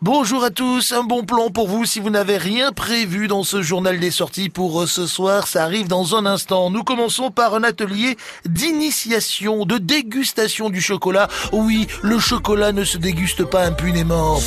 Bonjour à tous, un bon plan pour vous si vous n'avez rien prévu dans ce journal des sorties pour euh, ce soir, ça arrive dans un instant. Nous commençons par un atelier d'initiation, de dégustation du chocolat. Oui, le chocolat ne se déguste pas impunément.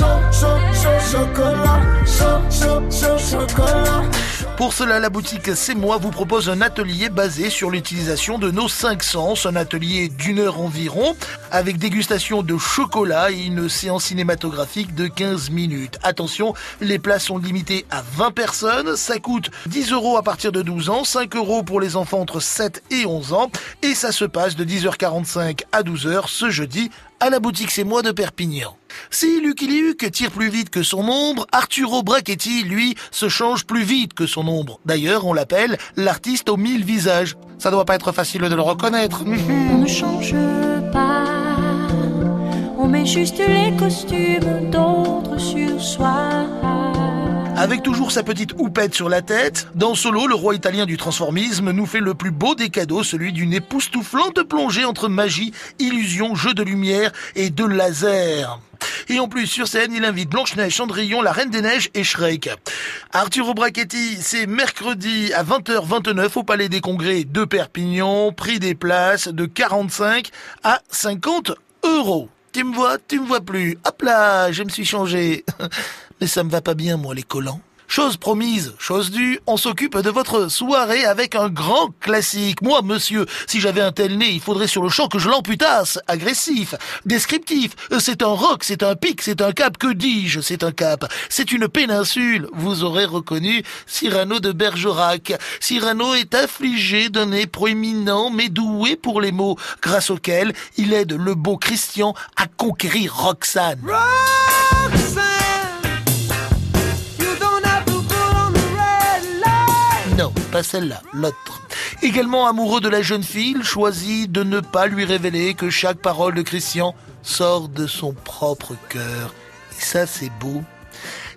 Pour cela, la boutique C'est moi vous propose un atelier basé sur l'utilisation de nos cinq sens, un atelier d'une heure environ, avec dégustation de chocolat et une séance cinématographique de 15 minutes. Attention, les places sont limitées à 20 personnes, ça coûte 10 euros à partir de 12 ans, 5 euros pour les enfants entre 7 et 11 ans, et ça se passe de 10h45 à 12h ce jeudi à la boutique C'est moi de Perpignan. Si Lucky Luke tire plus vite que son ombre, Arturo Brachetti, lui, se change plus vite que son ombre. D'ailleurs, on l'appelle l'artiste aux mille visages. Ça doit pas être facile de le reconnaître. On ne change pas, on met juste les costumes d'autres sur soi. Avec toujours sa petite houppette sur la tête, dans Solo, le roi italien du transformisme nous fait le plus beau des cadeaux, celui d'une époustouflante plongée entre magie, illusion, jeu de lumière et de laser. Et en plus, sur scène, il invite Blanche-Neige, Cendrillon, la Reine des Neiges et Shrek. Arturo Brachetti, c'est mercredi à 20h29 au Palais des Congrès de Perpignan. Prix des places de 45 à 50 euros. Tu me vois, tu me vois plus. Hop là, je me suis changé. Mais ça me va pas bien, moi, les collants. Chose promise, chose due, on s'occupe de votre soirée avec un grand classique. Moi, monsieur, si j'avais un tel nez, il faudrait sur le champ que je l'amputasse. Agressif, descriptif, c'est un roc, c'est un pic, c'est un cap, que dis-je, c'est un cap. C'est une péninsule. Vous aurez reconnu Cyrano de Bergerac. Cyrano est affligé d'un nez proéminent, mais doué pour les mots, grâce auquel il aide le beau Christian à conquérir Roxane. Pas celle-là, l'autre. Également amoureux de la jeune fille, il choisit de ne pas lui révéler que chaque parole de Christian sort de son propre cœur. Et ça, c'est beau.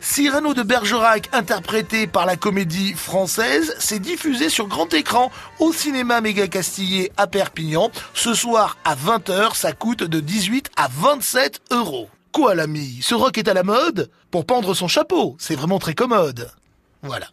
Cyrano de Bergerac, interprété par la comédie française, s'est diffusé sur grand écran au cinéma Méga Castillé à Perpignan. Ce soir à 20h, ça coûte de 18 à 27 euros. Quoi l'ami? Ce rock est à la mode? Pour pendre son chapeau, c'est vraiment très commode. Voilà.